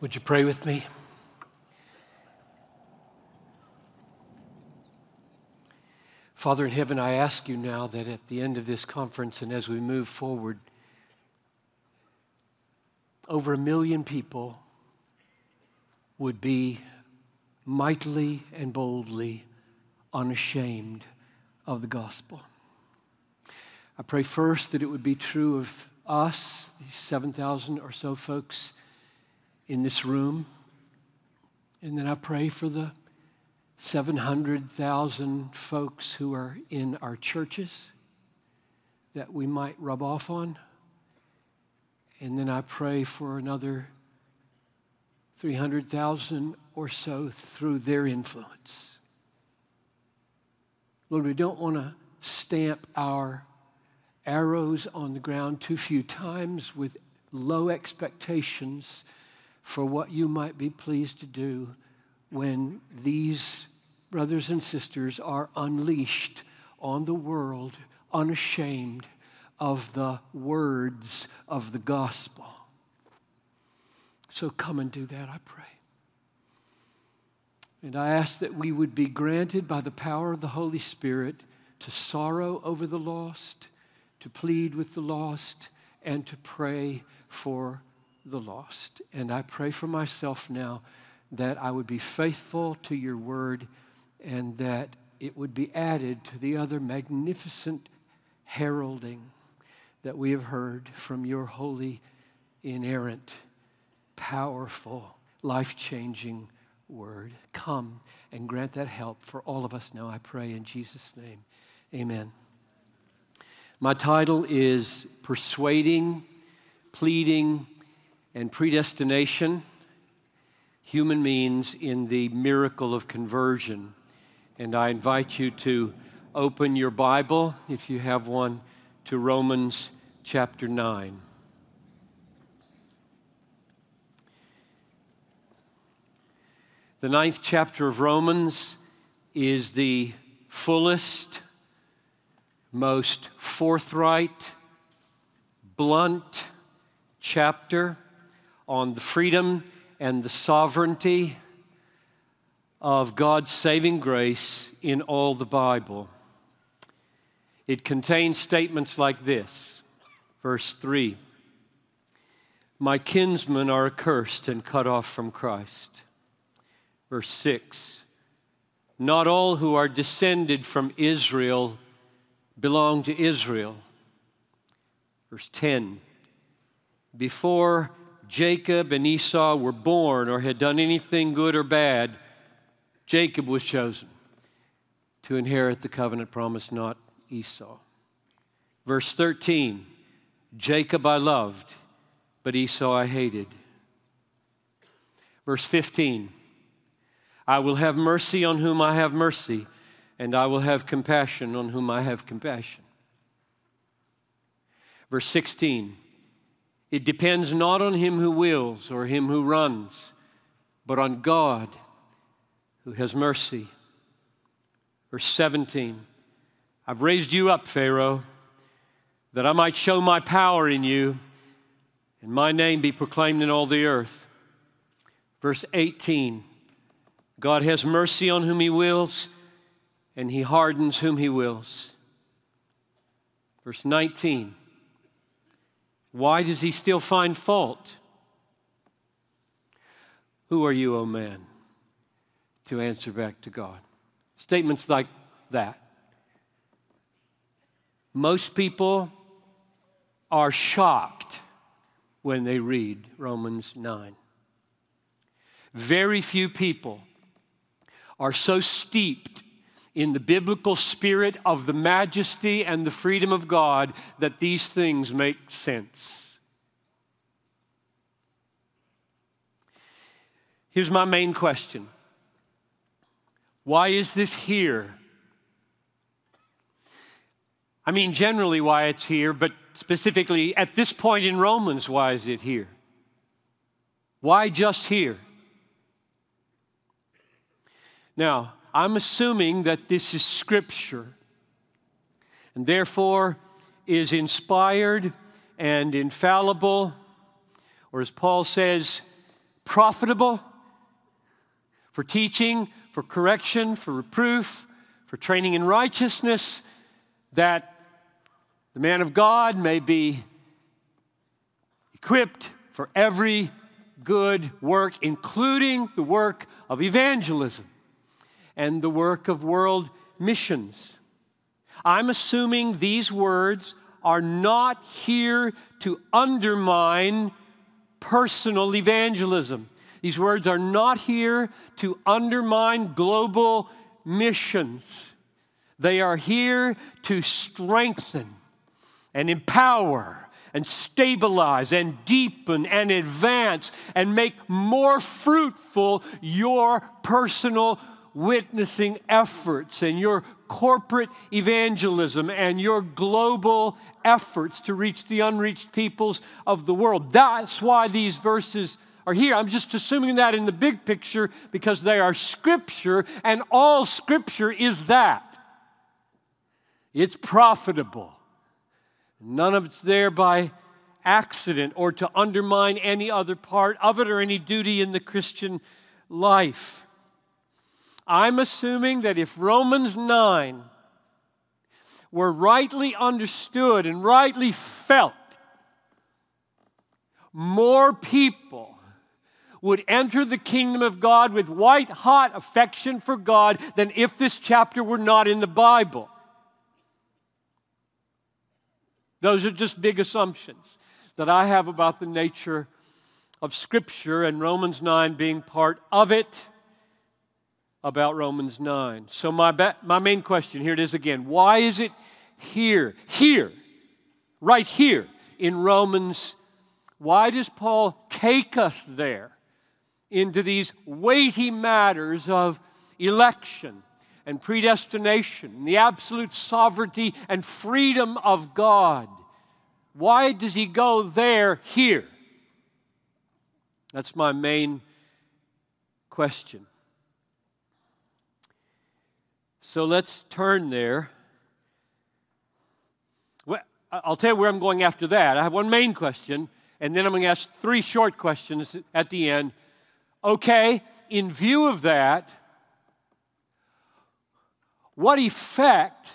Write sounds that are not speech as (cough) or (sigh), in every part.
Would you pray with me? Father in heaven, I ask you now that at the end of this conference and as we move forward, over a million people would be mightily and boldly unashamed of the gospel. I pray first that it would be true of us, these 7,000 or so folks in this room. And then I pray for the 700,000 folks who are in our churches that we might rub off on. And then I pray for another 300,000 or so through their influence. Lord, we don't want to stamp our arrows on the ground too few times with low expectations for what you might be pleased to do when these brothers and sisters are unleashed on the world, unashamed of the words of the gospel. So come and do that, I pray. And I ask that we would be granted by the power of the Holy Spirit to sorrow over the lost, to plead with the lost, and to pray for the lost. And I pray for myself now that I would be faithful to your word and that it would be added to the other magnificent heralding that we have heard from your holy, inerrant, powerful, life changing word. Come and grant that help for all of us now, I pray in Jesus' name. Amen. My title is Persuading, Pleading, and predestination, human means in the miracle of conversion. And I invite you to open your Bible, if you have one, to Romans chapter 9. The ninth chapter of Romans is the fullest, most forthright, blunt chapter on the freedom and the sovereignty of God's saving grace in all the Bible. It contains statements like this verse 3 My kinsmen are accursed and cut off from Christ. Verse 6 Not all who are descended from Israel belong to Israel. Verse 10 Before Jacob and Esau were born or had done anything good or bad, Jacob was chosen to inherit the covenant promise, not Esau. Verse 13 Jacob I loved, but Esau I hated. Verse 15 I will have mercy on whom I have mercy, and I will have compassion on whom I have compassion. Verse 16 it depends not on him who wills or him who runs, but on God who has mercy. Verse 17 I've raised you up, Pharaoh, that I might show my power in you and my name be proclaimed in all the earth. Verse 18 God has mercy on whom he wills, and he hardens whom he wills. Verse 19 why does he still find fault? Who are you, O oh man, to answer back to God? Statements like that. Most people are shocked when they read Romans 9. Very few people are so steeped in the biblical spirit of the majesty and the freedom of God that these things make sense. Here's my main question Why is this here? I mean, generally, why it's here, but specifically at this point in Romans, why is it here? Why just here? Now, I'm assuming that this is scripture. And therefore is inspired and infallible, or as Paul says, profitable for teaching, for correction, for reproof, for training in righteousness, that the man of God may be equipped for every good work, including the work of evangelism and the work of world missions. I'm assuming these words are not here to undermine personal evangelism. These words are not here to undermine global missions. They are here to strengthen and empower and stabilize and deepen and advance and make more fruitful your personal witnessing efforts and your corporate evangelism and your global efforts to reach the unreached peoples of the world. That's why these verses are here. I'm just assuming that in the big picture because they are scripture, and all scripture is that. It's profitable. None of it's there by accident or to undermine any other part of it or any duty in the Christian life. I'm assuming that if Romans 9 were rightly understood and rightly felt, more people would enter the kingdom of God with white hot affection for God than if this chapter were not in the Bible. Those are just big assumptions that I have about the nature of Scripture and Romans 9 being part of it about Romans 9. So, my, ba- my main question here it is again why is it here, here, right here in Romans? Why does Paul take us there into these weighty matters of election and predestination, the absolute sovereignty and freedom of God. Why does he go there here? That's my main question. So let's turn there. I'll tell you where I'm going after that. I have one main question, and then I'm going to ask three short questions at the end. Okay, in view of that, what effect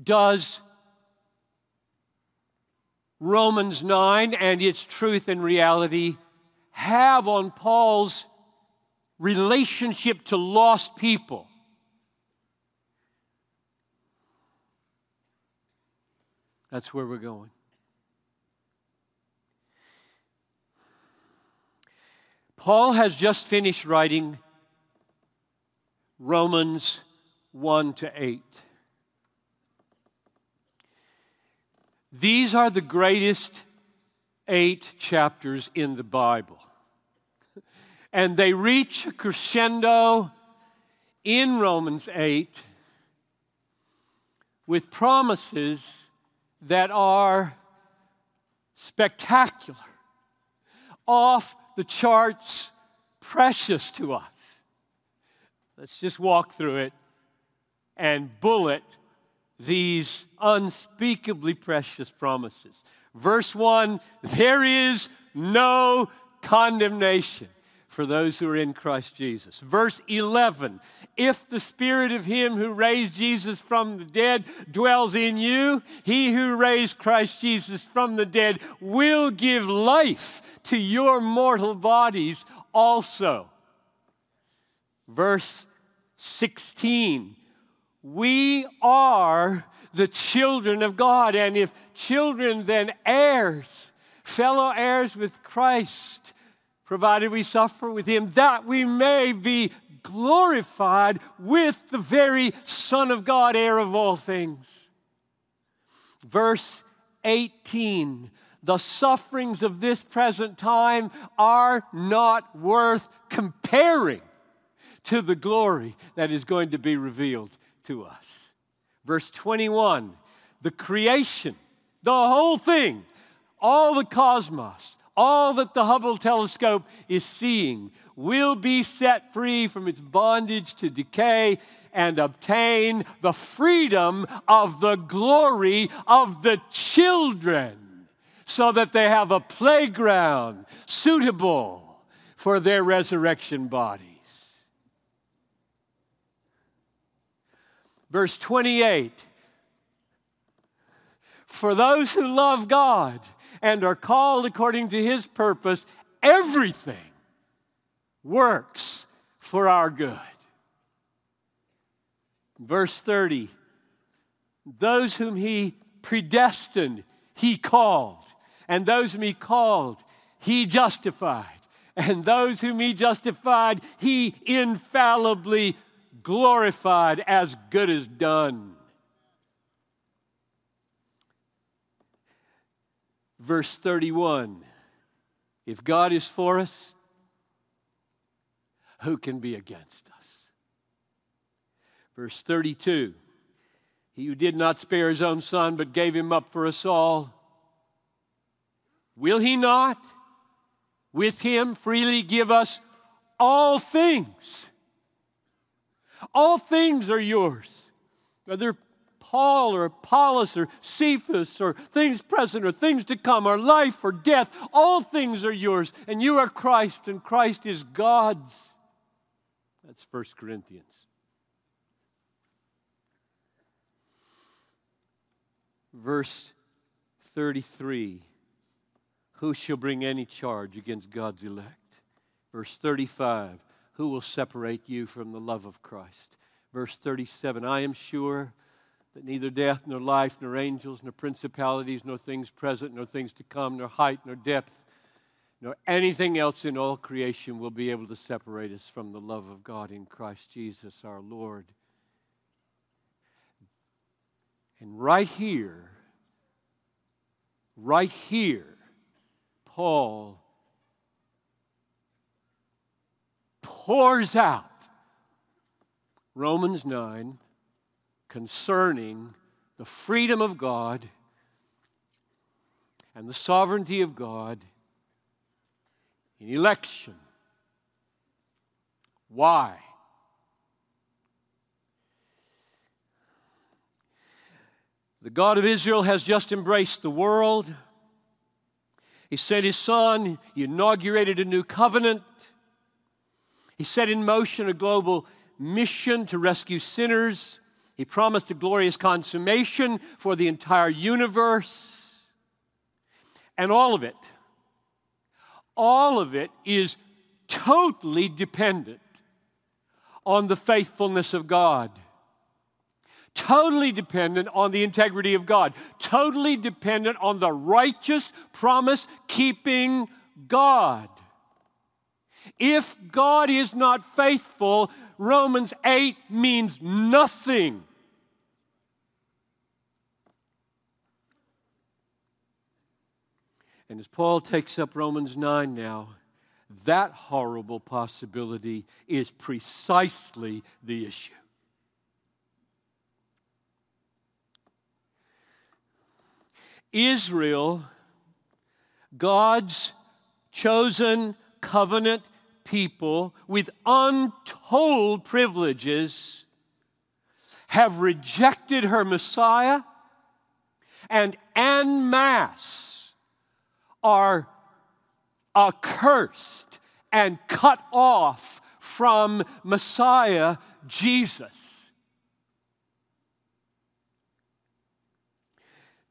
does Romans 9 and its truth and reality have on Paul's relationship to lost people? That's where we're going. Paul has just finished writing Romans 1 to 8. These are the greatest eight chapters in the Bible. And they reach a crescendo in Romans 8 with promises that are spectacular, off the charts, precious to us. Let's just walk through it and bullet these unspeakably precious promises. Verse 1 there is no condemnation for those who are in Christ Jesus. Verse 11 If the spirit of him who raised Jesus from the dead dwells in you, he who raised Christ Jesus from the dead will give life to your mortal bodies also. Verse 16 we are the children of God. And if children, then heirs, fellow heirs with Christ, provided we suffer with him, that we may be glorified with the very Son of God, heir of all things. Verse 18 The sufferings of this present time are not worth comparing to the glory that is going to be revealed to us. Verse 21 the creation, the whole thing, all the cosmos, all that the Hubble telescope is seeing will be set free from its bondage to decay and obtain the freedom of the glory of the children so that they have a playground suitable for their resurrection bodies. Verse 28 For those who love God and are called according to his purpose, everything works for our good. Verse 30 Those whom he predestined, he called. And those whom he called, he justified. And those whom he justified, he infallibly glorified as good as done. Verse 31 If God is for us, who can be against us? Verse 32 He who did not spare his own son, but gave him up for us all, will he not with him freely give us all things? All things are yours. Whether Paul or Apollos or Cephas or things present or things to come or life or death, all things are yours. And you are Christ, and Christ is God's. That's 1 Corinthians. Verse 33 Who shall bring any charge against God's elect? Verse 35 who will separate you from the love of Christ? Verse 37 I am sure that neither death, nor life, nor angels, nor principalities, nor things present, nor things to come, nor height, nor depth, nor anything else in all creation will be able to separate us from the love of God in Christ Jesus our Lord. And right here, right here, Paul pours out Romans 9 concerning the freedom of God and the sovereignty of God in election. Why? The God of Israel has just embraced the world. He sent his son, he inaugurated a new covenant. He set in motion a global mission to rescue sinners. He promised a glorious consummation for the entire universe. And all of it, all of it is totally dependent on the faithfulness of God. Totally dependent on the integrity of God. Totally dependent on the righteous, promise keeping God. If God is not faithful, Romans 8 means nothing. And as Paul takes up Romans 9 now, that horrible possibility is precisely the issue. Israel, God's chosen covenant people with untold privileges have rejected her Messiah and en masse are accursed and cut off from Messiah Jesus.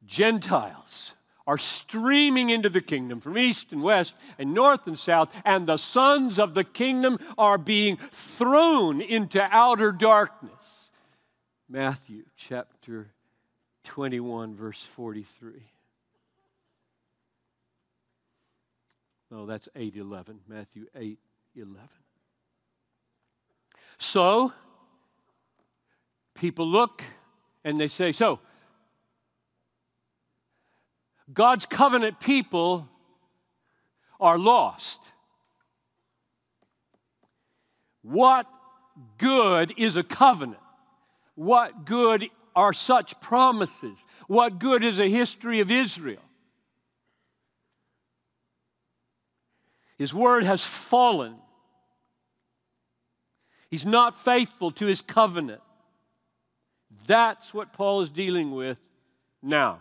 Gentiles are streaming into the kingdom from east and west and north and south, and the sons of the kingdom are being thrown into outer darkness. Matthew chapter 21, verse 43. No, that's 8 11. Matthew 8 11. So, people look and they say, So, God's covenant people are lost. What good is a covenant? What good are such promises? What good is a history of Israel? His word has fallen. He's not faithful to his covenant. That's what Paul is dealing with now.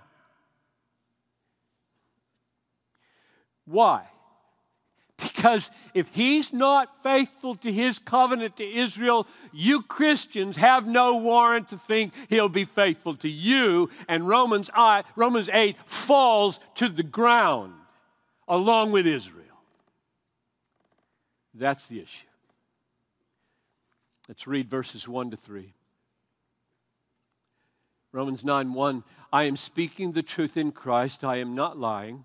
Why? Because if he's not faithful to his covenant to Israel, you Christians have no warrant to think he'll be faithful to you. And Romans, I, Romans 8 falls to the ground along with Israel. That's the issue. Let's read verses 1 to 3. Romans 9 1 I am speaking the truth in Christ, I am not lying.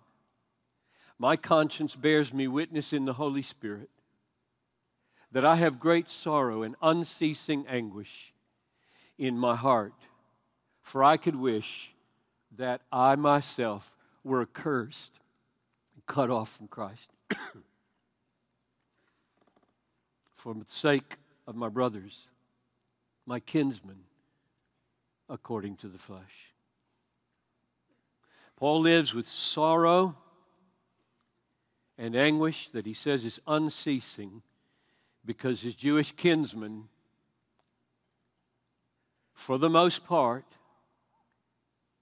My conscience bears me witness in the Holy Spirit that I have great sorrow and unceasing anguish in my heart, for I could wish that I myself were accursed and cut off from Christ. (coughs) for the sake of my brothers, my kinsmen, according to the flesh. Paul lives with sorrow and anguish that he says is unceasing because his Jewish kinsmen, for the most part,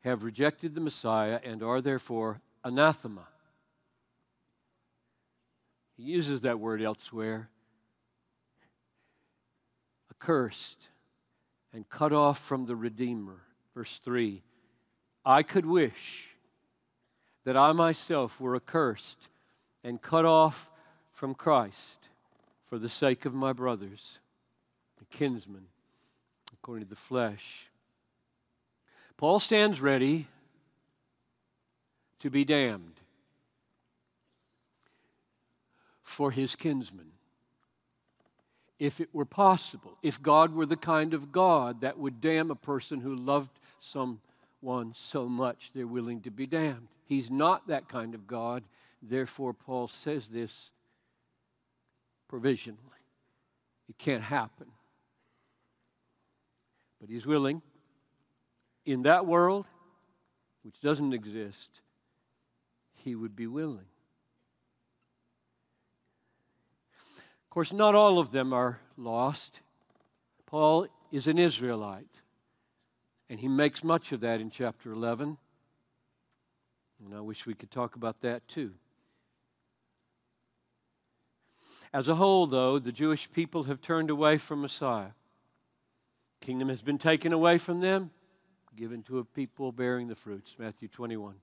have rejected the Messiah and are therefore anathema. He uses that word elsewhere accursed and cut off from the Redeemer. Verse 3 I could wish that I myself were accursed and cut off from Christ for the sake of my brothers, the kinsmen, according to the flesh. Paul stands ready to be damned for his kinsmen. If it were possible, if God were the kind of God that would damn a person who loved someone so much they're willing to be damned. He's not that kind of God. Therefore, Paul says this provisionally. It can't happen. But he's willing, in that world, which doesn't exist, he would be willing. Of course, not all of them are lost. Paul is an Israelite, and he makes much of that in chapter 11. And I wish we could talk about that too. As a whole, though, the Jewish people have turned away from Messiah. Kingdom has been taken away from them, given to a people bearing the fruits. Matthew 21.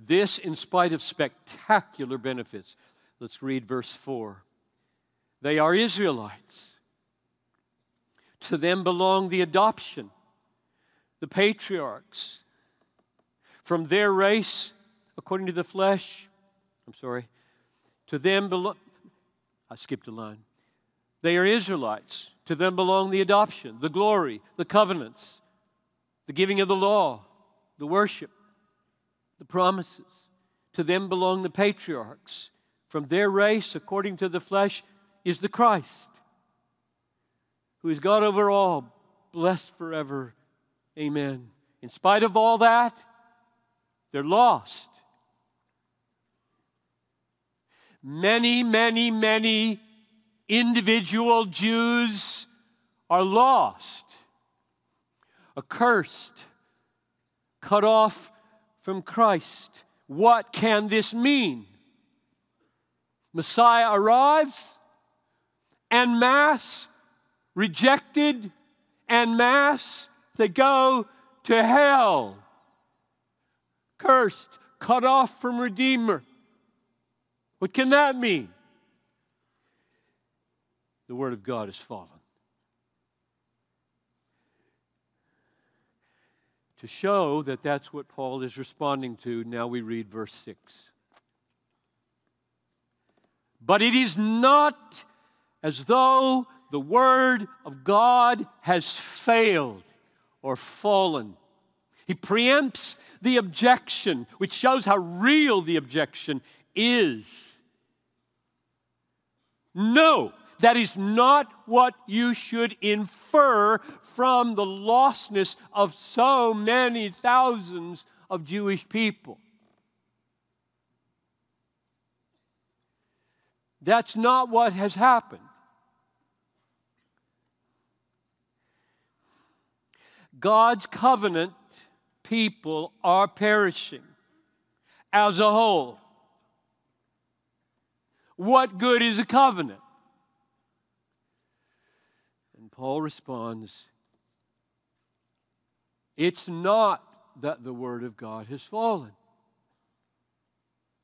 This, in spite of spectacular benefits. Let's read verse 4. They are Israelites. To them belong the adoption, the patriarchs. From their race, according to the flesh, I'm sorry, to them belong, I skipped a line. They are Israelites. To them belong the adoption, the glory, the covenants, the giving of the law, the worship, the promises. To them belong the patriarchs. From their race, according to the flesh, is the Christ, who is God over all, blessed forever. Amen. In spite of all that, they're lost. many, many, many individual Jews are lost, accursed, cut off from Christ. What can this mean? Messiah arrives, and mass rejected, and mass they go to hell. Cursed, cut off from Redeemer. What can that mean? The Word of God has fallen. To show that that's what Paul is responding to, now we read verse 6. But it is not as though the Word of God has failed or fallen. He preempts the objection, which shows how real the objection is. No, that is not what you should infer from the lostness of so many thousands of Jewish people. That's not what has happened. God's covenant people are perishing as a whole. What good is a covenant? And Paul responds It's not that the word of God has fallen.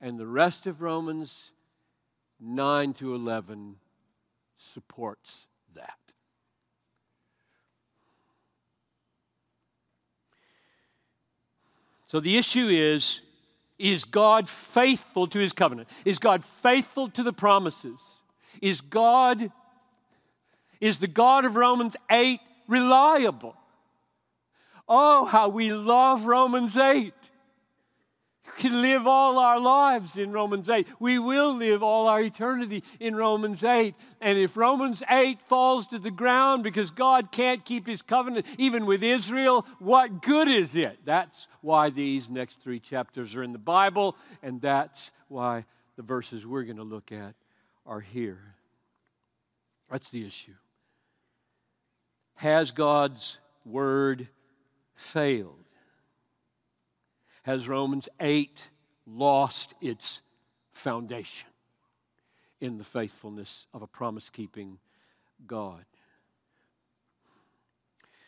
And the rest of Romans 9 to 11 supports that. So the issue is is God faithful to his covenant? Is God faithful to the promises? Is God is the God of Romans 8 reliable? Oh, how we love Romans 8 can live all our lives in Romans 8. We will live all our eternity in Romans 8. And if Romans 8 falls to the ground because God can't keep his covenant even with Israel, what good is it? That's why these next three chapters are in the Bible, and that's why the verses we're going to look at are here. That's the issue. Has God's word failed? Has Romans 8 lost its foundation in the faithfulness of a promise keeping God?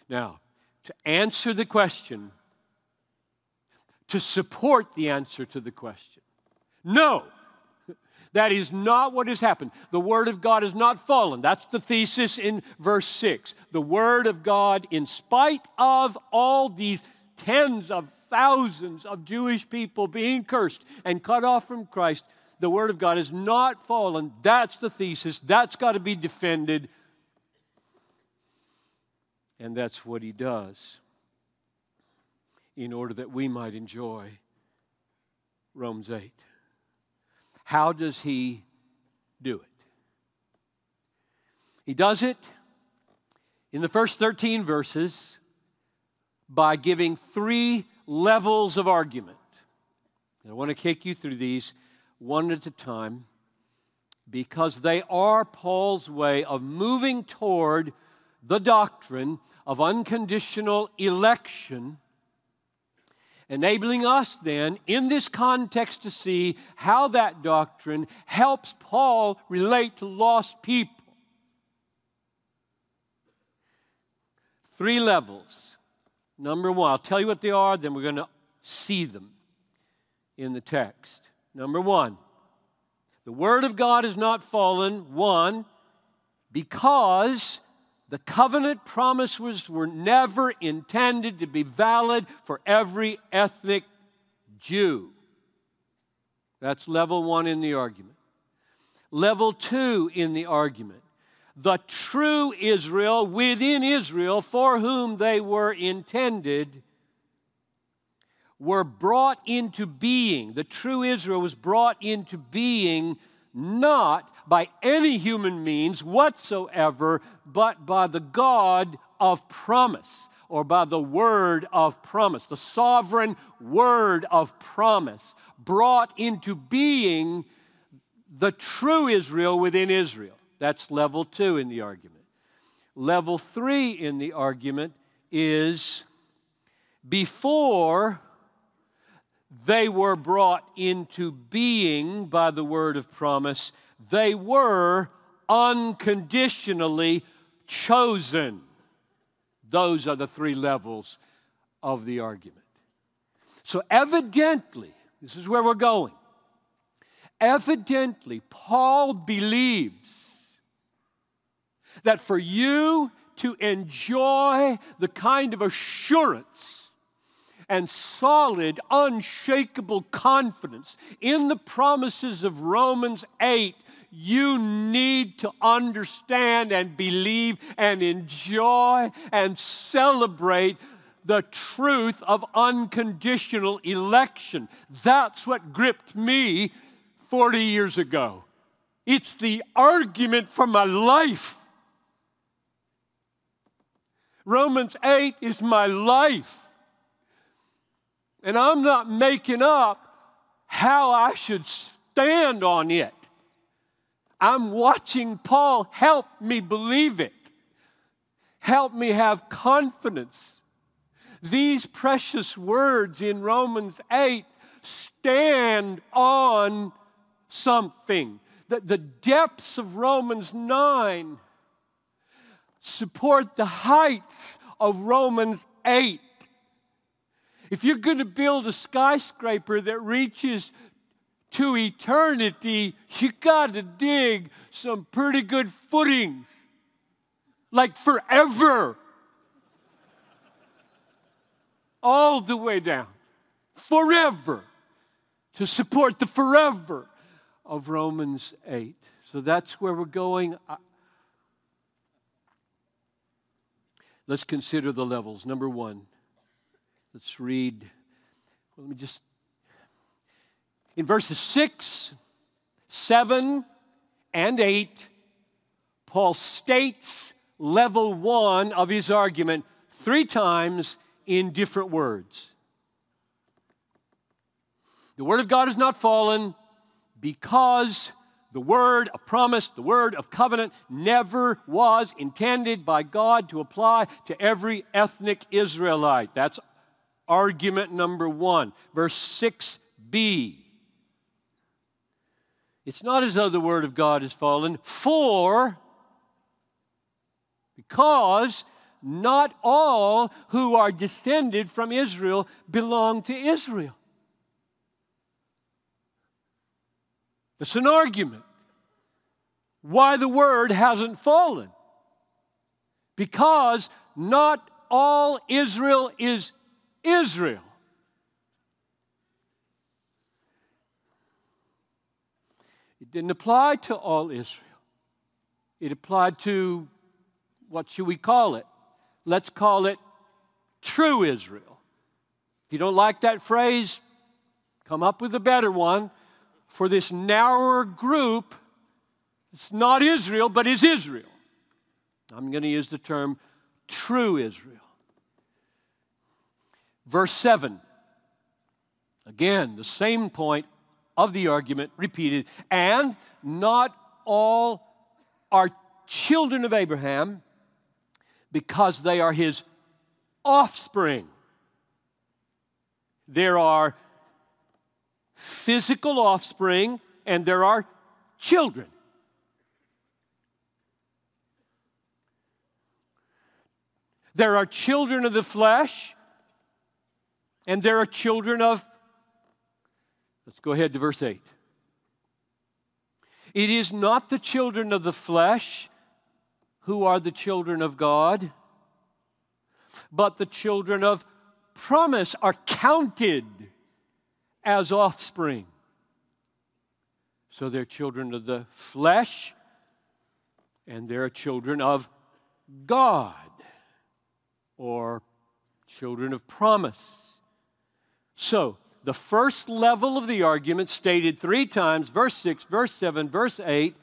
Now, to answer the question, to support the answer to the question, no. (laughs) That is not what has happened. The Word of God has not fallen. That's the thesis in verse 6. The Word of God, in spite of all these tens of thousands of Jewish people being cursed and cut off from Christ, the Word of God has not fallen. That's the thesis. That's got to be defended. And that's what he does in order that we might enjoy Romans 8. How does he do it? He does it in the first 13 verses by giving three levels of argument. I want to take you through these one at a time because they are Paul's way of moving toward the doctrine of unconditional election, enabling us then in this context to see how that doctrine helps Paul relate to lost people. Three levels Number one, I'll tell you what they are, then we're going to see them in the text. Number one, the Word of God has not fallen, one, because the covenant promises were never intended to be valid for every ethnic Jew. That's level one in the argument. Level two in the argument the true Israel within Israel for whom they were intended were brought into being. The true Israel was brought into being not by any human means whatsoever, but by the God of promise or by the word of promise, the sovereign word of promise, brought into being the true Israel within Israel. That's level two in the argument. Level three in the argument is before they were brought into being by the word of promise, they were unconditionally chosen. Those are the three levels of the argument. So, evidently, this is where we're going. Evidently, Paul believes that for you to enjoy the kind of assurance and solid, unshakable confidence in the promises of Romans 8, you need to understand and believe and enjoy and celebrate the truth of unconditional election. That's what gripped me 40 years ago. It's the argument for my life. Romans 8 is my life. And I'm not making up how I should stand on it. I'm watching Paul help me believe it, help me have confidence. These precious words in Romans 8 stand on something. the, the depths of Romans 9 support the heights of Romans 8. If you're going to build a skyscraper that reaches to eternity, you got to dig some pretty good footings, like forever, all the way down, forever, to support the forever of Romans 8. So that's where we're going. Let's consider the levels. Number one, let's read. Let me just. In verses 6, 7, and 8, Paul states level one of his argument three times in different words. The Word of God has not fallen because the word of promise, the word of covenant, never was intended by God to apply to every ethnic Israelite. That's argument number one. Verse 6b. It's not as though the word of God has fallen, for, because not all who are descended from Israel belong to Israel. It's an argument why the word hasn't fallen. Because not all Israel is Israel. It didn't apply to all Israel. It applied to, what should we call it? Let's call it true Israel. If you don't like that phrase, come up with a better one for this narrower group. It's not Israel, but is Israel. I'm going to use the term true Israel. Verse 7. Again, the same point of the argument repeated. And not all are children of Abraham because they are his offspring. There are physical offspring and there are children. There are children of the flesh and there are children of. Let's go ahead to verse 8. It is not the children of the flesh who are the children of God, but the children of promise are counted as offspring. So they're children of the flesh and they're children of God or children of promise. So, the first level of the argument, stated three times, verse 6, verse 7, verse 8,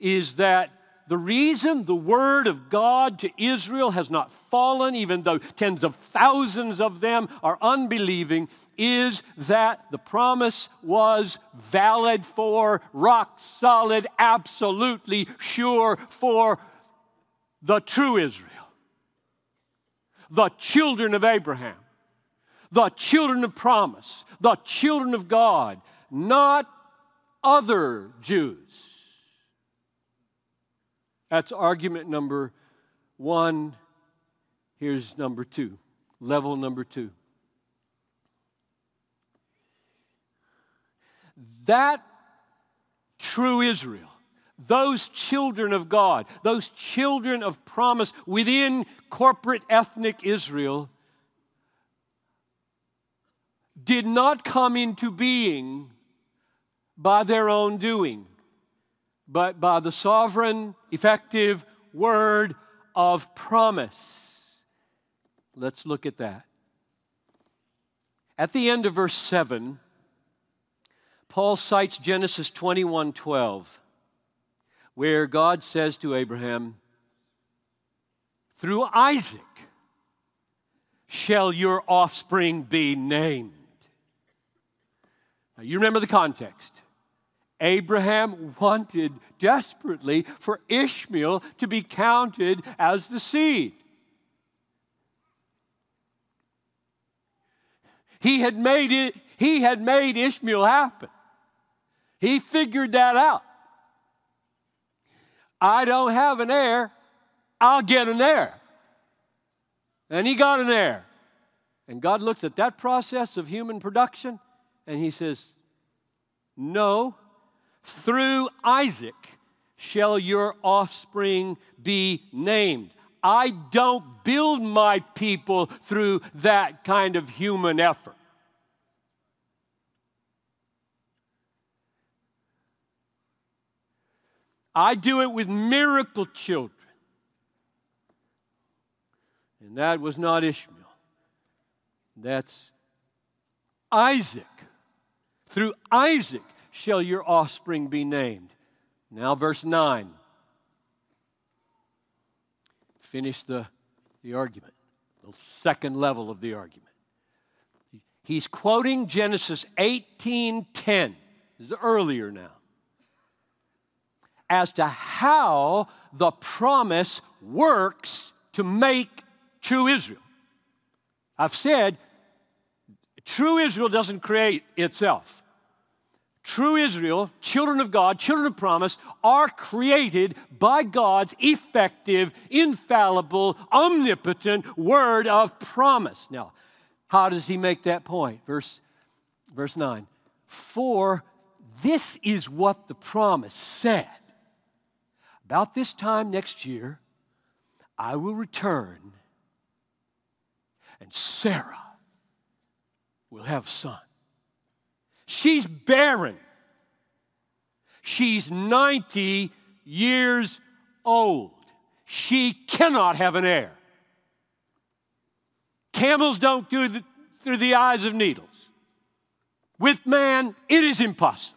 is that the reason the word of God to Israel has not fallen, even though tens of thousands of them are unbelieving, is that the promise was valid for, rock solid, absolutely sure for the true Israel, the children of Abraham, the children of promise, the children of God, not other Jews. That's argument number one. Here's number two, level number two. That true Israel, those children of God, those children of promise within corporate ethnic Israel, did not come into being by their own doing but by the sovereign, effective word of promise. Let's look at that. At the end of verse 7, Paul cites Genesis 21 12, where God says to Abraham, Through Isaac shall your offspring be named. Now, you remember the context. Abraham wanted desperately for Ishmael to be counted as the seed. He had made it, he had made Ishmael happen. He figured that out. I don't have an heir, I'll get an heir. And he got an heir. And God looks at that process of human production and he says, No, through Isaac shall your offspring be named. I don't build my people through that kind of human effort. I do it with miracle children. And that was not Ishmael. That's Isaac. Through Isaac shall your offspring be named. Now, verse 9. Finish the, the argument, the second level of the argument. He's quoting Genesis 18:10. This is earlier now. As to how the promise works to make true Israel. I've said true Israel doesn't create itself. True Israel, children of God, children of promise, are created by God's effective, infallible, omnipotent word of promise. Now, how does he make that point? Verse, verse 9. For this is what the promise said. About this time next year, I will return, and Sarah will have a son. She's barren. She's 90 years old. She cannot have an heir. Camels don't go through the eyes of needles. With man, it is impossible.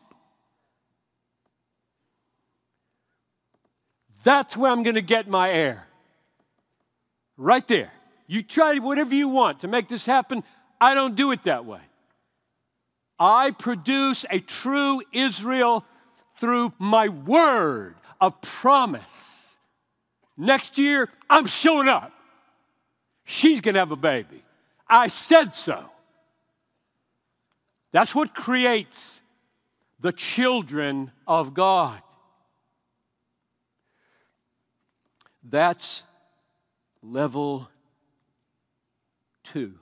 That's where I'm going to get my heir. Right there. You try whatever you want to make this happen. I don't do it that way. I produce a true Israel through my word of promise. Next year, I'm showing up. She's going to have a baby. I said so. That's what creates the children of God. That's level two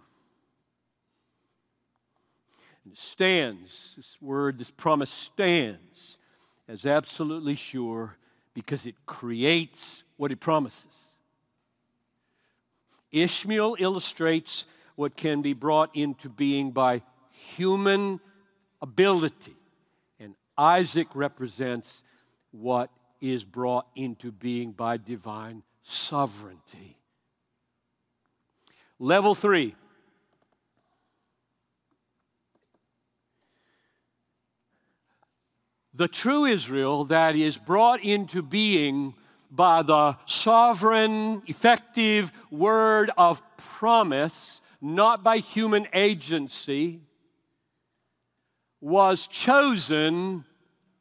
And it stands, this word, this promise stands as absolutely sure because it creates what it promises. Ishmael illustrates what can be brought into being by human ability, and Isaac represents what is brought into being by divine sovereignty. Level three the true Israel that is brought into being by the sovereign, effective word of promise, not by human agency, was chosen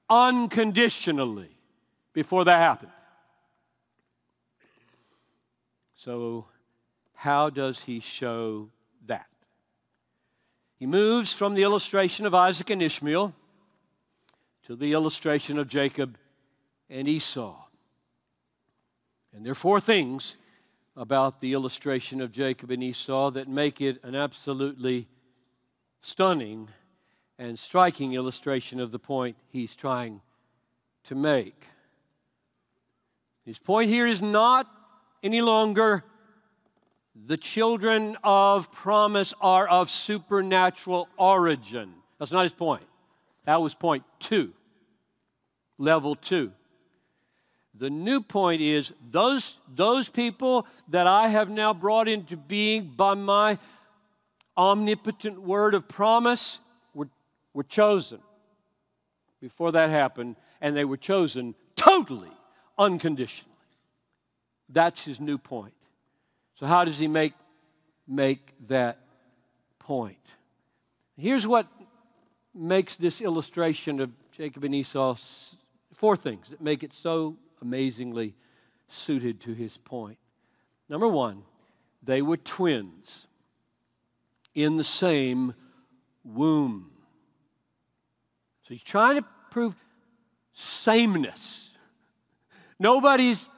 unconditionally before that happened. So, how does he show that? He moves from the illustration of Isaac and Ishmael to the illustration of Jacob and Esau. And there are four things about the illustration of Jacob and Esau that make it an absolutely stunning and striking illustration of the point he's trying to make. His point here is not any longer the children of promise are of supernatural origin. That's not his point. That was point two, level two. The new point is those, those people that I have now brought into being by my omnipotent word of promise were, were chosen before that happened, and they were chosen totally unconditionally. That's his new point. So, how does he make, make that point? Here's what makes this illustration of Jacob and Esau four things that make it so amazingly suited to his point. Number one, they were twins in the same womb. So he's trying to prove sameness, Nobody's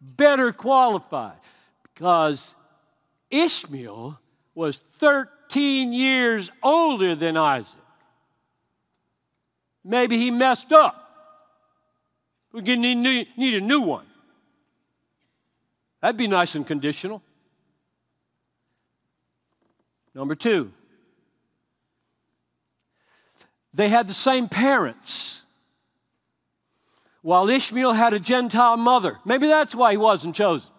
better qualified because Ishmael was 13 years older than Isaac. Maybe he messed up. We need, need a new one. That'd be nice and conditional. Number two, they had the same parents. While Ishmael had a Gentile mother. Maybe that's why he wasn't chosen.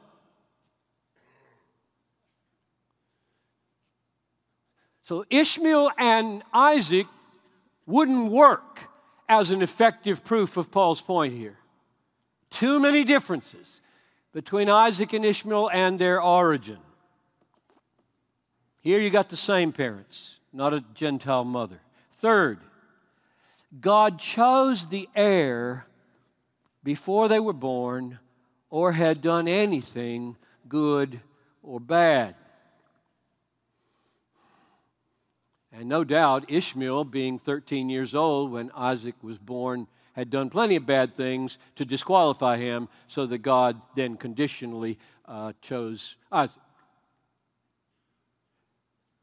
So Ishmael and Isaac wouldn't work as an effective proof of Paul's point here. Too many differences between Isaac and Ishmael and their origin. Here you got the same parents, not a Gentile mother. Third, God chose the heir before they were born or had done anything good or bad. And no doubt, Ishmael, being 13 years old when Isaac was born, had done plenty of bad things to disqualify him, so that God then conditionally uh, chose Isaac.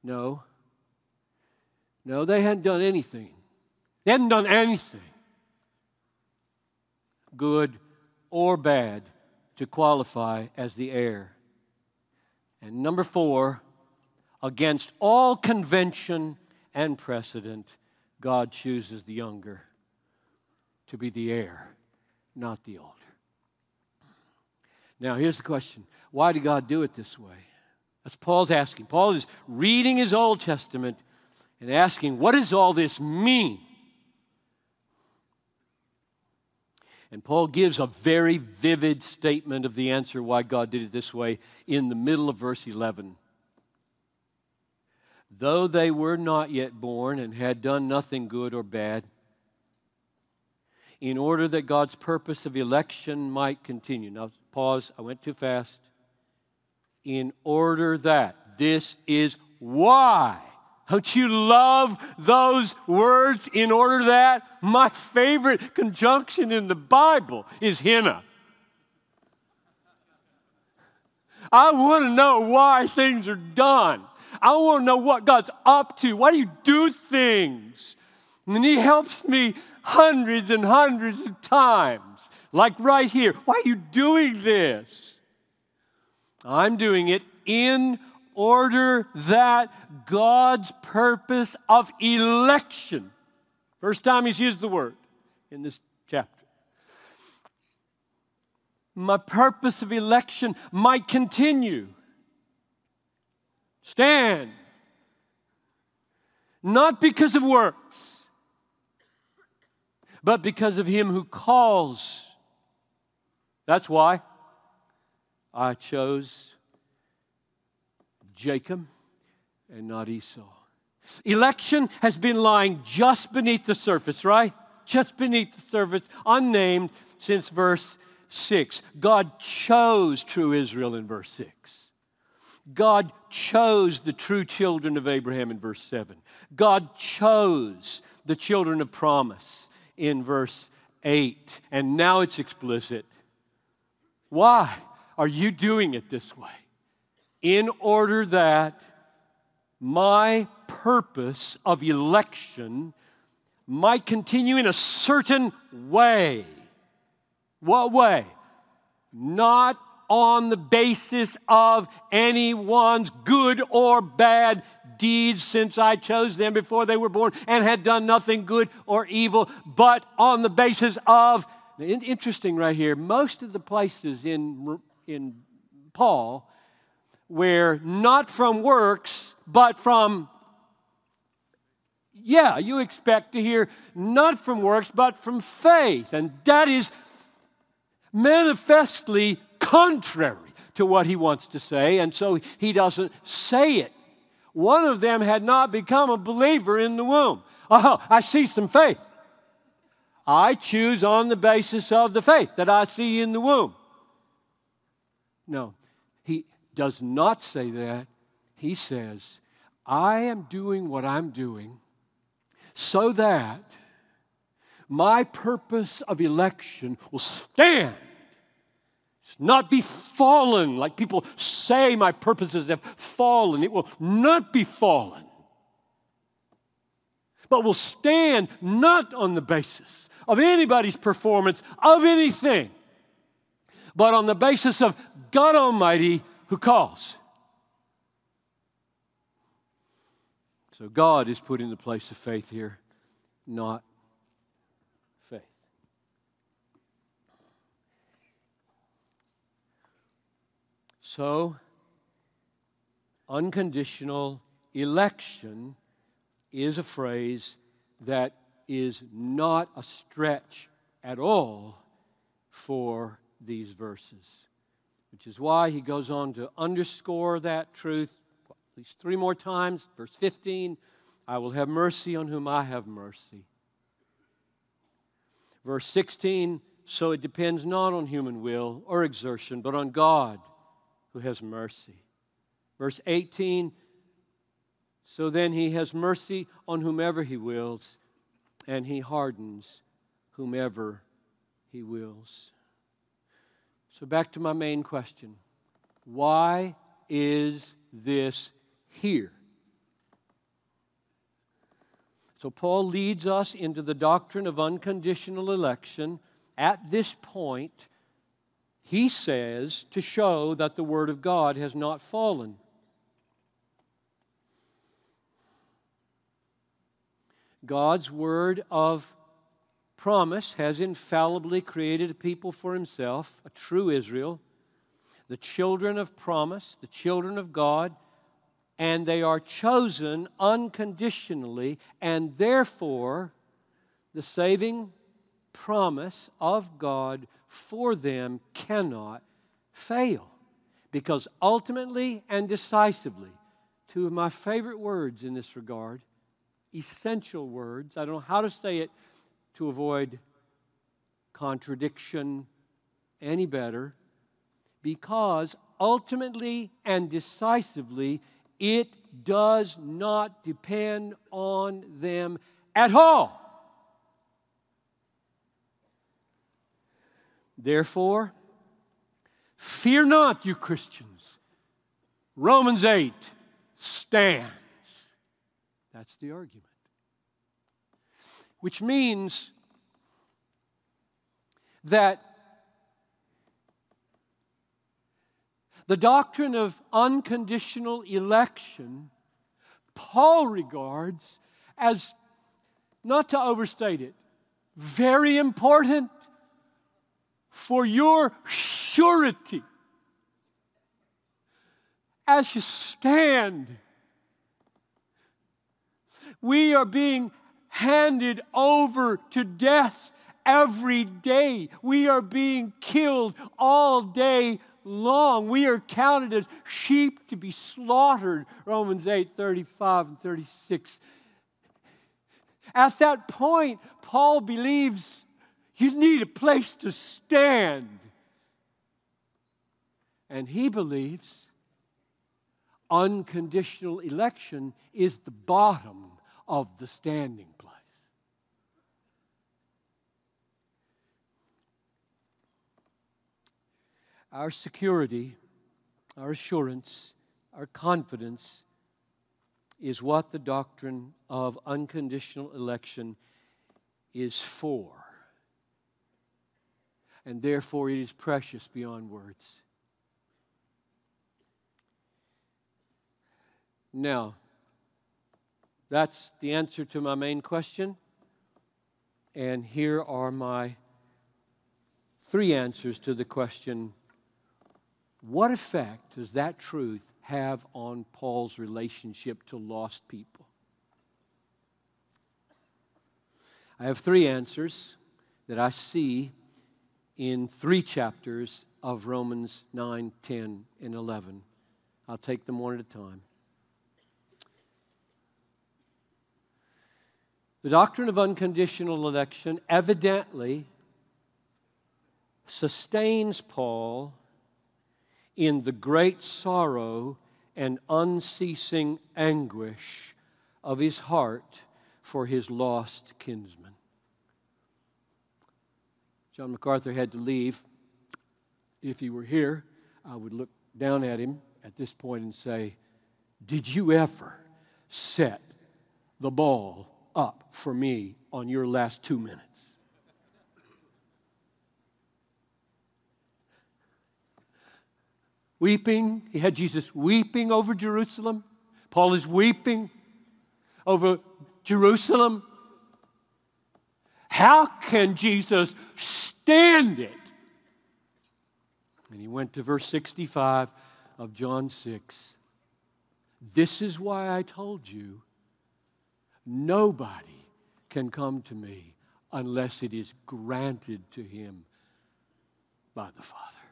No. No, they hadn't done anything. They hadn't done anything, good or bad, to qualify as the heir. And number four, against all convention and precedent, God chooses the younger to be the heir, not the older. Now, here's the question why did God do it this way? That's Paul's asking. Paul is reading his Old Testament and asking, what does all this mean? And Paul gives a very vivid statement of the answer why God did it this way in the middle of verse 11. Though they were not yet born and had done nothing good or bad, in order that God's purpose of election might continue. Now, pause, I went too fast. In order that, this is why. Don't you love those words? In order that, my favorite conjunction in the Bible is hina. I want to know why things are done. I want to know what God's up to. Why do you do things? And He helps me hundreds and hundreds of times, like right here. Why are you doing this? I'm doing it in order that God's purpose of election, first time he's used the word in this chapter, my purpose of election might continue. Stand. Not because of works but because of him who calls. That's why I chose Jacob and not Esau. Election has been lying just beneath the surface, right? Just beneath the surface, unnamed since verse 6. God chose true Israel in verse 6. God chose the true children of Abraham in verse 7. God chose the children of promise in verse 8. And now it's explicit. Why are you doing it this way? In order that my purpose of election might continue in a certain way. What way? Not on the basis of anyone's good or bad deeds since I chose them before they were born and had done nothing good or evil, but on the basis of, interesting right here, most of the places in, in Paul where not from works, but from yeah, you expect to hear not from works, but from faith. And that is manifestly contrary to what he wants to say, and so he doesn't say it. One of them had not become a believer in the womb. Oh, I see some faith. I choose on the basis of the faith that I see in the womb. No, does not say that. He says, I am doing what I'm doing so that my purpose of election will stand It's not be fallen, like people say my purposes have fallen. It will not be fallen, but will stand not on the basis of anybody's performance of anything, but on the basis of God Almighty who calls. So God is put in the place of faith here, not faith. So, unconditional election is a phrase that is not a stretch at all for these verses, which is why he goes on to underscore that truth at least three more times. Verse 15 I will have mercy on whom I have mercy. Verse 16 so it depends not on human will or exertion, but on God who has mercy. Verse 18 So then he has mercy on whomever he wills, and he hardens whomever he wills. So back to my main question Why is this here? So Paul leads us into the doctrine of unconditional election at this point he says to show that the Word of God has not fallen. God's Word of promise has infallibly created a people for Himself, a true Israel, the children of promise, the children of God, and they are chosen unconditionally, and therefore the saving promise of God for them cannot fail. Because ultimately and decisively, two of my favorite words in this regard, essential words, I don't know how to say it to avoid contradiction any better, because ultimately and decisively, it does not depend on them at all. Therefore, fear not, you Christians. Romans 8 stands. That's the argument. Which means that the doctrine of unconditional election, Paul regards as, not to overstate it, very important for your surety as you stand. We are being handed over to death every day. We are being killed all day long. We are counted as sheep to be slaughtered. Romans 8 35 and 36. At that point, Paul believes you need a place to stand. And he believes unconditional election is the bottom of the standing place. Our security, our assurance, our confidence is what the doctrine of unconditional election is for and therefore it is precious beyond words. Now, that's the answer to my main question. And here are my three answers to the question what effect does that truth have on Paul's relationship to lost people? I have three answers that I see in three chapters of Romans 9, 10, and 11. I'll take them one at a time. The doctrine of unconditional election evidently sustains Paul in the great sorrow and unceasing anguish of his heart for his lost kinsman. John MacArthur had to leave if he were here, I would look down at him at this point and say, Did you ever set the ball up for me on your last two minutes? Weeping, he had Jesus weeping over Jerusalem. Paul is weeping over Jerusalem. How can Jesus stand it? And he went to verse 65 of John 6. This is why I told you nobody can come to me unless it is granted to him by the Father.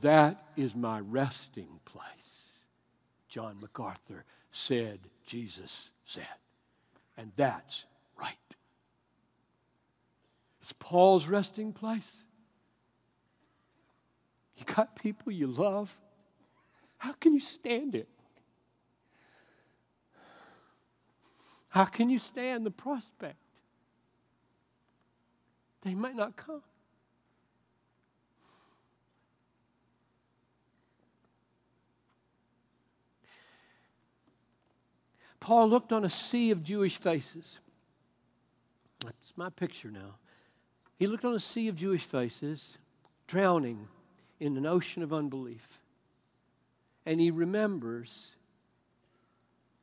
That is my resting place. John MacArthur said, Jesus said. And that's right. It's Paul's resting place. You got people you love. How can you stand it? How can you stand the prospect? They might not come. Paul looked on a sea of Jewish faces. That's my picture now. He looked on a sea of Jewish faces, drowning in an ocean of unbelief. And he remembers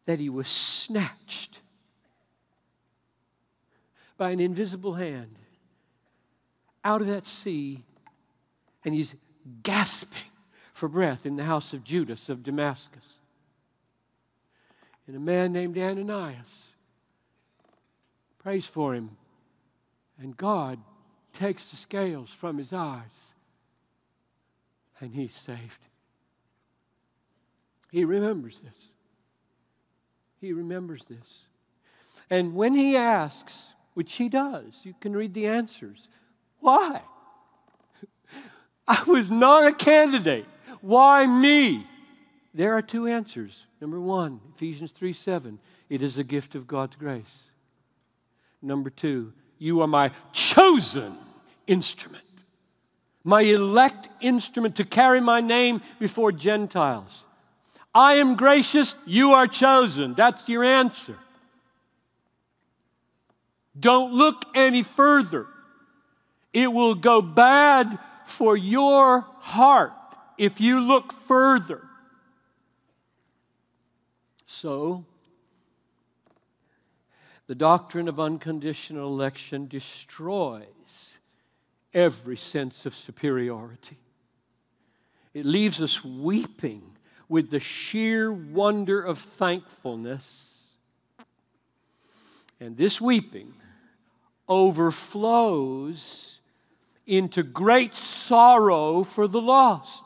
that he was snatched by an invisible hand out of that sea, and he's gasping for breath in the house of Judas of Damascus and a man named Ananias prays for him, and God takes the scales from his eyes, and he's saved. He remembers this. He remembers this. And when he asks, which he does, you can read the answers. Why? (laughs) I was not a candidate. Why me? There are two answers. Number one, Ephesians 3 7, it is a gift of God's grace. Number two, you are my chosen instrument, my elect instrument to carry my name before Gentiles. I am gracious, you are chosen. That's your answer. Don't look any further. It will go bad for your heart if you look further. So, the doctrine of unconditional election destroys every sense of superiority. It leaves us weeping with the sheer wonder of thankfulness. And this weeping overflows into great sorrow for the lost.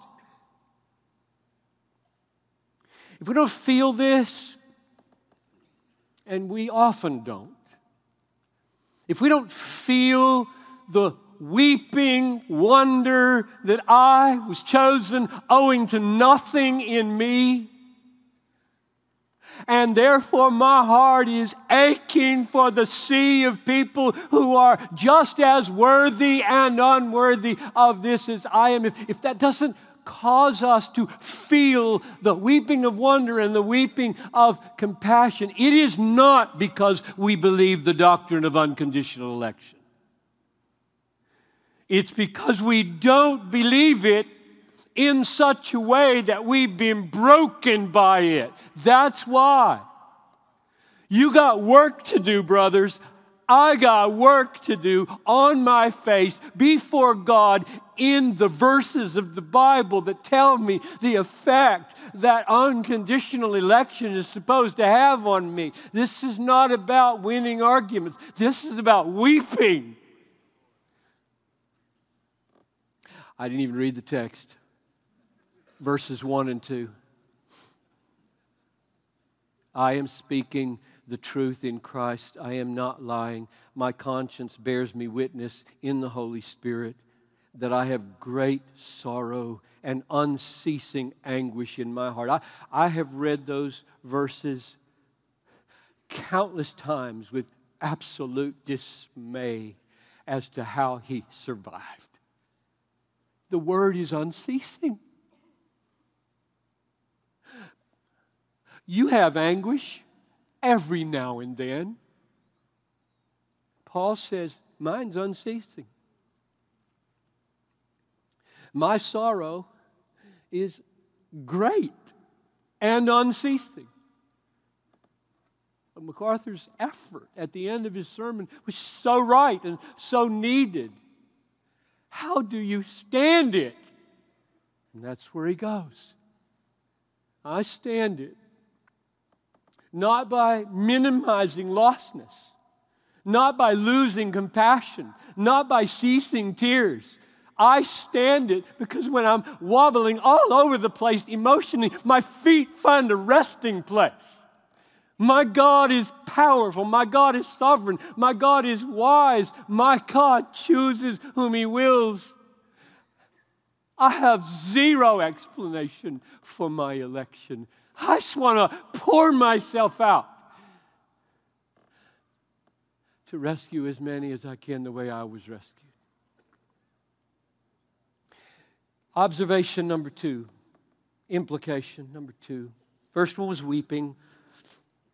If we don't feel this, and we often don't, if we don't feel the weeping wonder that I was chosen owing to nothing in me, and therefore, my heart is aching for the sea of people who are just as worthy and unworthy of this as I am. If, if that doesn't cause us to feel the weeping of wonder and the weeping of compassion. It is not because we believe the doctrine of unconditional election. It's because we don't believe it in such a way that we've been broken by it. That's why. You got work to do, brothers. I got work to do on my face before God in the verses of the Bible that tell me the effect that unconditional election is supposed to have on me. This is not about winning arguments, this is about weeping. I didn't even read the text. Verses 1 and 2. I am speaking the truth in Christ. I am not lying. My conscience bears me witness in the Holy Spirit that I have great sorrow and unceasing anguish in my heart. I, I have read those verses countless times with absolute dismay as to how he survived. the word is unceasing. You have anguish every now and then. Paul says, Mine's unceasing. My sorrow is great and unceasing. MacArthur's effort at the end of his sermon was so right and so needed. How do you stand it? And that's where he goes. I stand it not by minimizing lostness, not by losing compassion, not by ceasing tears. I stand it because when I'm wobbling all over the place emotionally, my feet find a resting place. My God is powerful. My God is sovereign. My God is wise. My God chooses whom He wills. I have zero explanation for my election. I just want to pour myself out to rescue as many as I can the way I was rescued. Observation number two, implication number two. First one was weeping,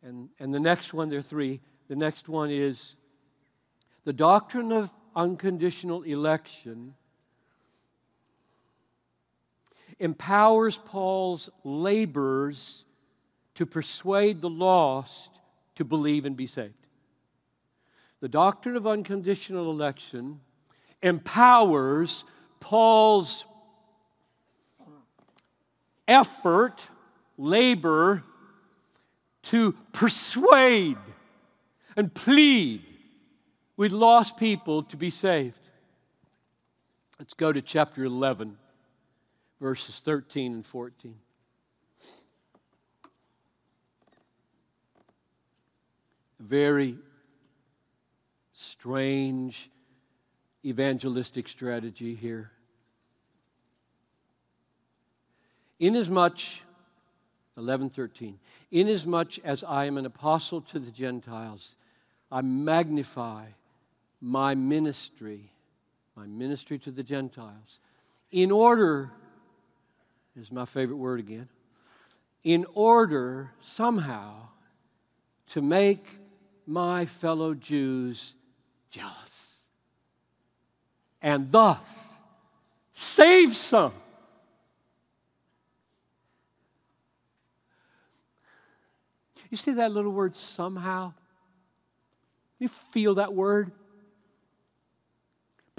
and, and the next one, there are three. The next one is the doctrine of unconditional election empowers Paul's labors to persuade the lost to believe and be saved. The doctrine of unconditional election empowers Paul's effort, labor to persuade and plead with lost people to be saved. Let's go to chapter 11 verses 13 and 14. Very strange evangelistic strategy here. Inasmuch, 1113, inasmuch as I am an apostle to the Gentiles, I magnify my ministry, my ministry to the Gentiles, in order is my favorite word again, in order somehow to make my fellow Jews jealous and thus save some. You see that little word somehow? You feel that word?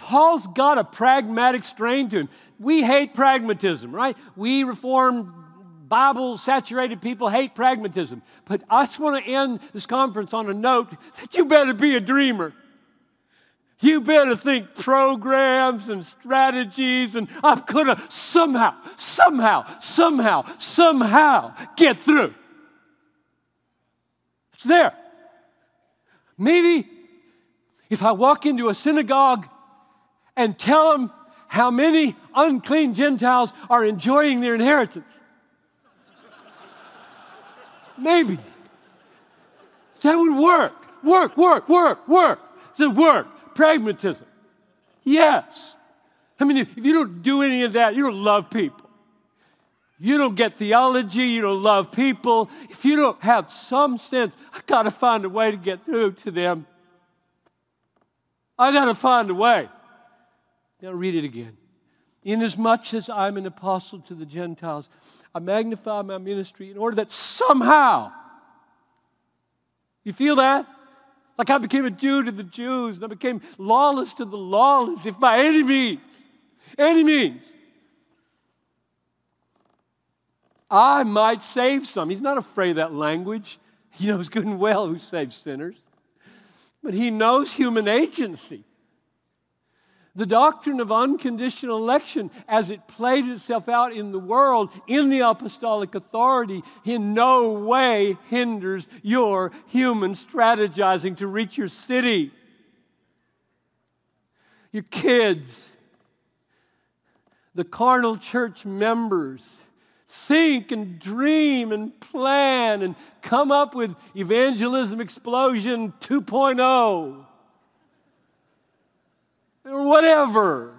Paul's got a pragmatic strain to him. We hate pragmatism, right? We reformed Bible saturated people hate pragmatism. But I just want to end this conference on a note that you better be a dreamer. You better think programs and strategies, and I'm gonna somehow, somehow, somehow, somehow get through. It's there. Maybe if I walk into a synagogue and tell them how many unclean Gentiles are enjoying their inheritance. Maybe. That would work. Work, work, work, work. It work. Pragmatism. Yes. I mean, if you don't do any of that, you don't love people. You don't get theology, you don't love people. If you don't have some sense, I got to find a way to get through to them. I got to find a way. Now read it again. Inasmuch as I'm an apostle to the Gentiles, I magnify my ministry in order that somehow, you feel that? Like I became a Jew to the Jews, and I became lawless to the lawless, if by any means, any means, I might save some. He's not afraid of that language. He knows good and well who saves sinners. But he knows human agency. The doctrine of unconditional election, as it played itself out in the world in the apostolic authority, in no way hinders your human strategizing to reach your city, your kids, the carnal church members. Think and dream and plan and come up with evangelism explosion 2.0 or whatever.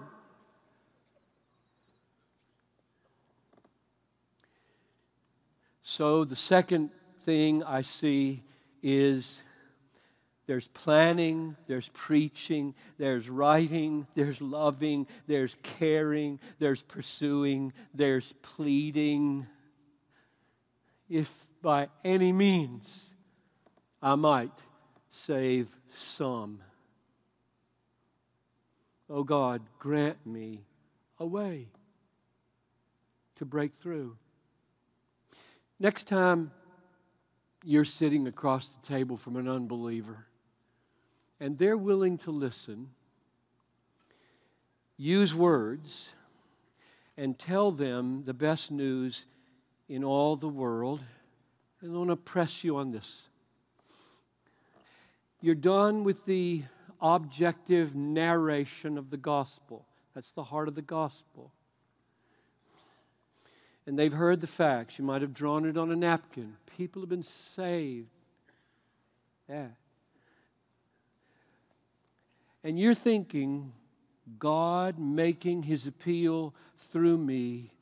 So, the second thing I see is there's planning, there's preaching, there's writing, there's loving, there's caring, there's pursuing, there's pleading. If by any means I might save some. Oh God, grant me a way to break through. Next time you're sitting across the table from an unbeliever and they're willing to listen, use words, and tell them the best news in all the world. And I want to press you on this. You're done with the objective narration of the gospel. That's the heart of the gospel. And they've heard the facts. You might have drawn it on a napkin. People have been saved. Yeah. And you're thinking, God making his appeal through me,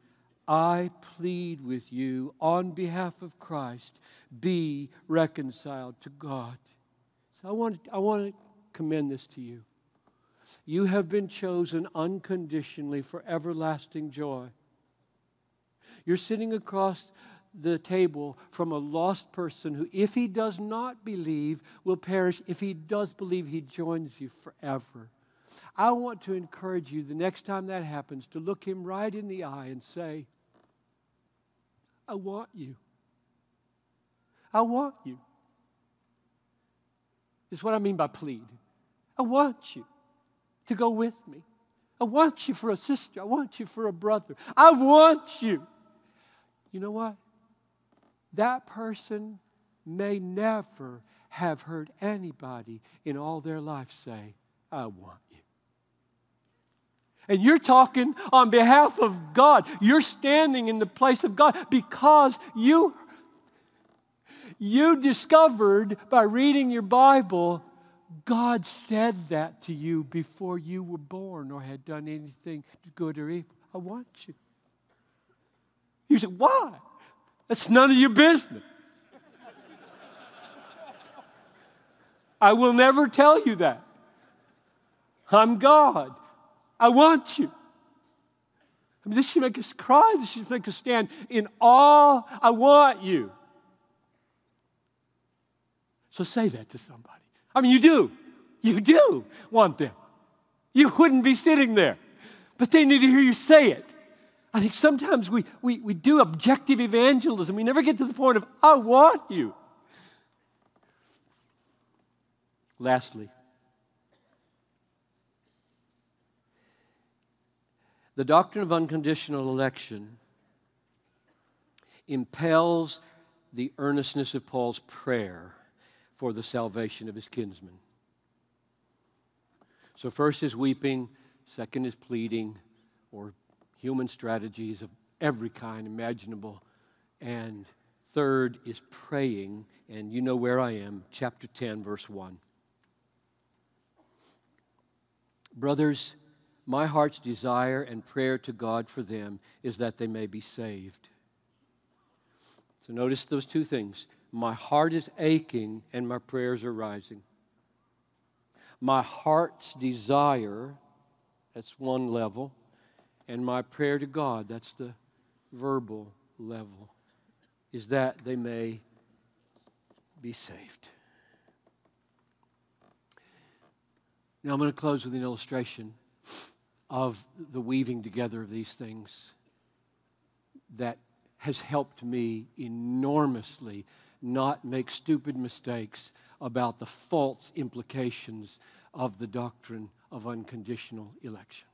I plead with you on behalf of Christ, be reconciled to God. So I want, I want to commend this to you. You have been chosen unconditionally for everlasting joy. You're sitting across the table from a lost person who, if he does not believe, will perish. If he does believe, he joins you forever. I want to encourage you the next time that happens to look him right in the eye and say, I want you. I want you. Is what I mean by plead. I want you to go with me. I want you for a sister. I want you for a brother. I want you. You know what? That person may never have heard anybody in all their life say, I want you. And you're talking on behalf of God. You're standing in the place of God because you you discovered by reading your Bible, God said that to you before you were born or had done anything good or evil. I want you. You said, why? That's none of your business. I will never tell you that. I'm God. I want you. I mean, this should make us cry. This should make us stand in awe. I want you. So say that to somebody. I mean, you do. You do want them. You wouldn't be sitting there. But they need to hear you say it. I think sometimes we, we, we do objective evangelism. We never get to the point of, I want you. Lastly, the doctrine of unconditional election impels the earnestness of Paul's prayer for the salvation of his kinsmen. So, first is weeping, second is pleading, or human strategies of every kind imaginable, and third is praying, and you know where I am, chapter 10, verse 1. Brothers, my heart's desire and prayer to God for them is that they may be saved. So notice those two things my heart is aching and my prayers are rising. My heart's desire, that's one level, and my prayer to God, that's the verbal level, is that they may be saved. Now I'm going to close with an illustration of the weaving together of these things that has helped me enormously not make stupid mistakes about the false implications of the doctrine of unconditional election.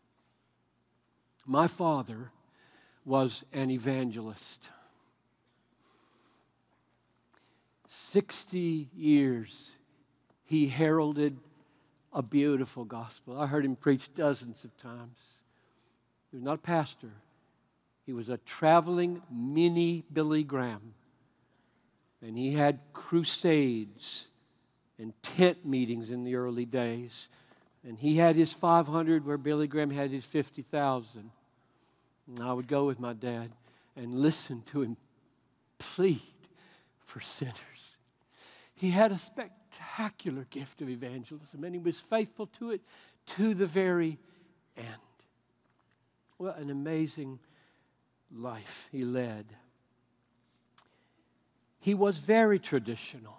My father was an evangelist. 60 years he heralded a beautiful gospel. I heard him preach dozens of times. He was not a pastor, he was a traveling mini Billy Graham. And he had crusades and tent meetings in the early days. And he had his 500 where Billy Graham had his 50,000. And I would go with my dad and listen to him plead for sinners. He had a spectacular gift of evangelism, and he was faithful to it to the very end. What an amazing life he led. He was very traditional.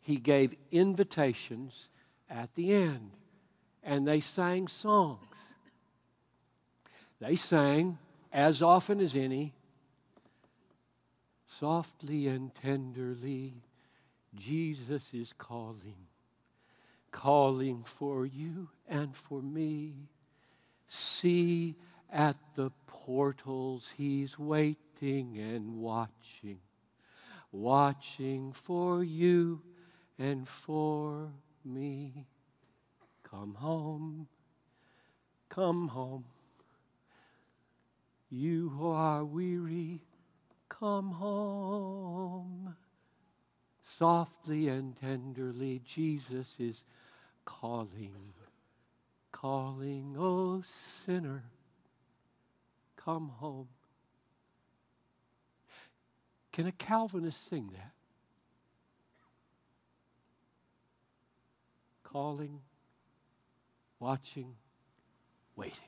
He gave invitations at the end, and they sang songs. They sang as often as any, softly and tenderly, Jesus is calling, calling for you and for me. See at the portals, he's waiting and watching, watching for you and for me. Come home, come home. You who are weary, come home. Softly and tenderly, Jesus is calling, calling, oh sinner, come home. Can a Calvinist sing that? Calling, watching, waiting.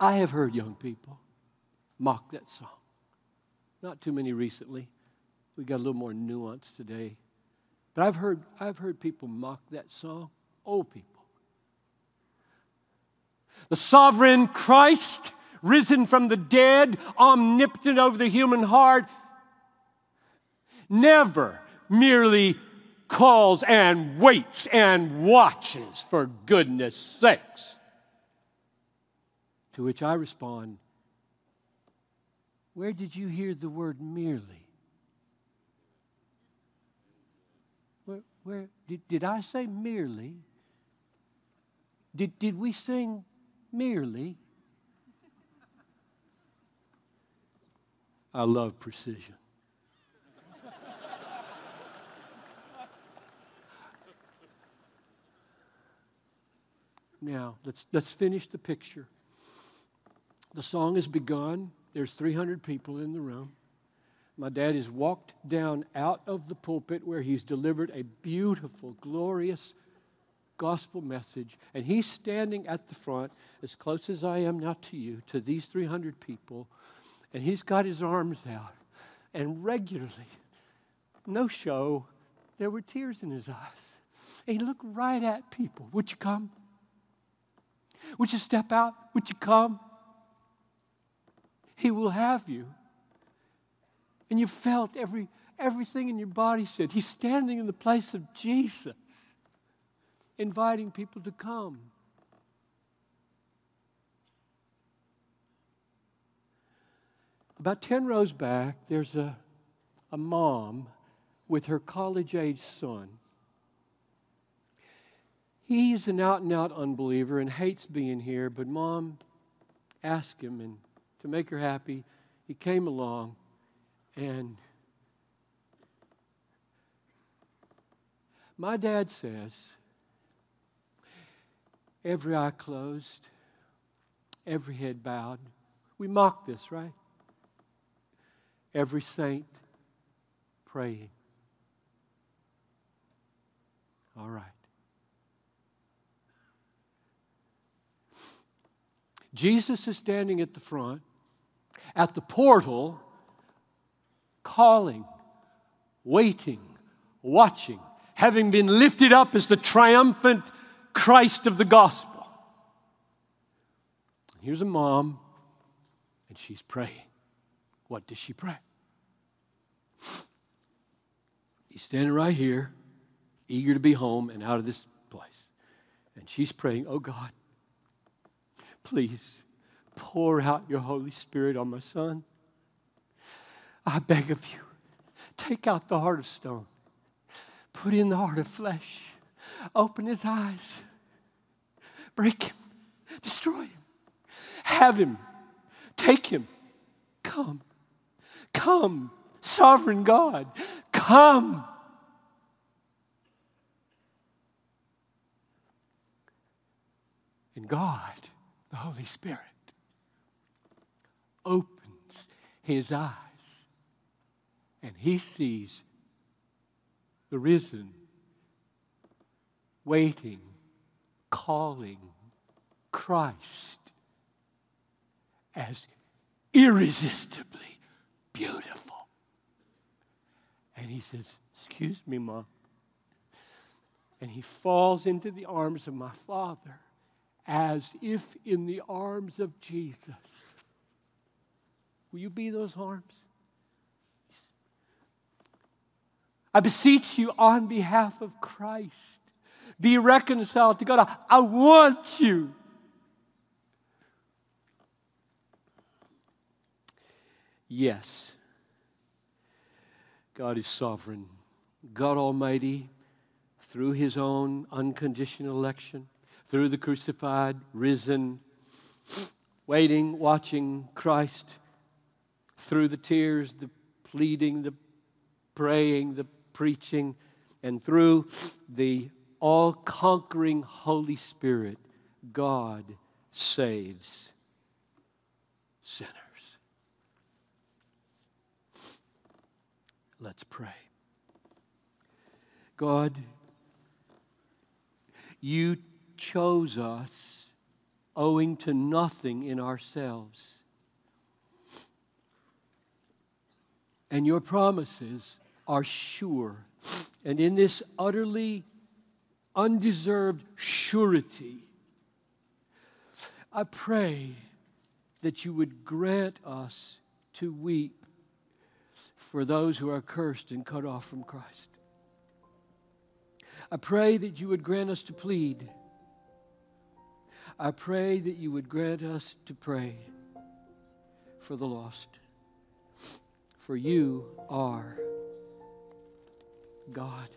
I have heard young people mock that song. Not too many recently. We got a little more nuance today. But I've heard, I've heard people mock that song, old people. The sovereign Christ, risen from the dead, omnipotent over the human heart, never merely calls and waits and watches for goodness sakes. To which I respond, Where did you hear the word merely? Where, where did, did I say merely? Did, did we sing merely? I love precision. now, let's, let's finish the picture. The song has begun. There's 300 people in the room. My dad has walked down out of the pulpit where he's delivered a beautiful, glorious gospel message, and he's standing at the front, as close as I am now to you, to these 300 people, and he's got his arms out. And regularly, no show, there were tears in his eyes. And he looked right at people. Would you come? Would you step out? Would you come? He will have you. And you felt every, everything in your body said, He's standing in the place of Jesus, inviting people to come. About 10 rows back, there's a, a mom with her college age son. He's an out and out unbeliever and hates being here, but mom asked him, and to make her happy, he came along and my dad says, every eye closed, every head bowed. We mock this, right? Every saint praying. All right. Jesus is standing at the front at the portal, calling, waiting, watching, having been lifted up as the triumphant Christ of the gospel. Here's a mom, and she's praying. What does she pray? He's standing right here, eager to be home and out of this place. And she's praying, Oh God, please pour out your Holy Spirit on my son. I beg of you, take out the heart of stone, put in the heart of flesh, open his eyes, break him, destroy him, have him, take him, come, come, sovereign God, come. And God, the Holy Spirit, opens his eyes and he sees the risen, waiting, calling Christ as irresistibly beautiful. And he says, Excuse me, Mom. And he falls into the arms of my Father as if in the arms of Jesus. Will you be those arms? I beseech you on behalf of Christ, be reconciled to God. I, want you. Yes, God is sovereign. God Almighty, through His own unconditional election, through the crucified, risen, waiting, watching Christ, through the tears, the pleading, the praying, the preaching, and through the all conquering Holy Spirit, God saves sinners. Let's pray. God, you chose us owing to nothing in ourselves. And your promises are sure. And in this utterly undeserved surety, I pray that you would grant us to weep for those who are cursed and cut off from Christ. I pray that you would grant us to plead. I pray that you would grant us to pray for the lost. For you are God.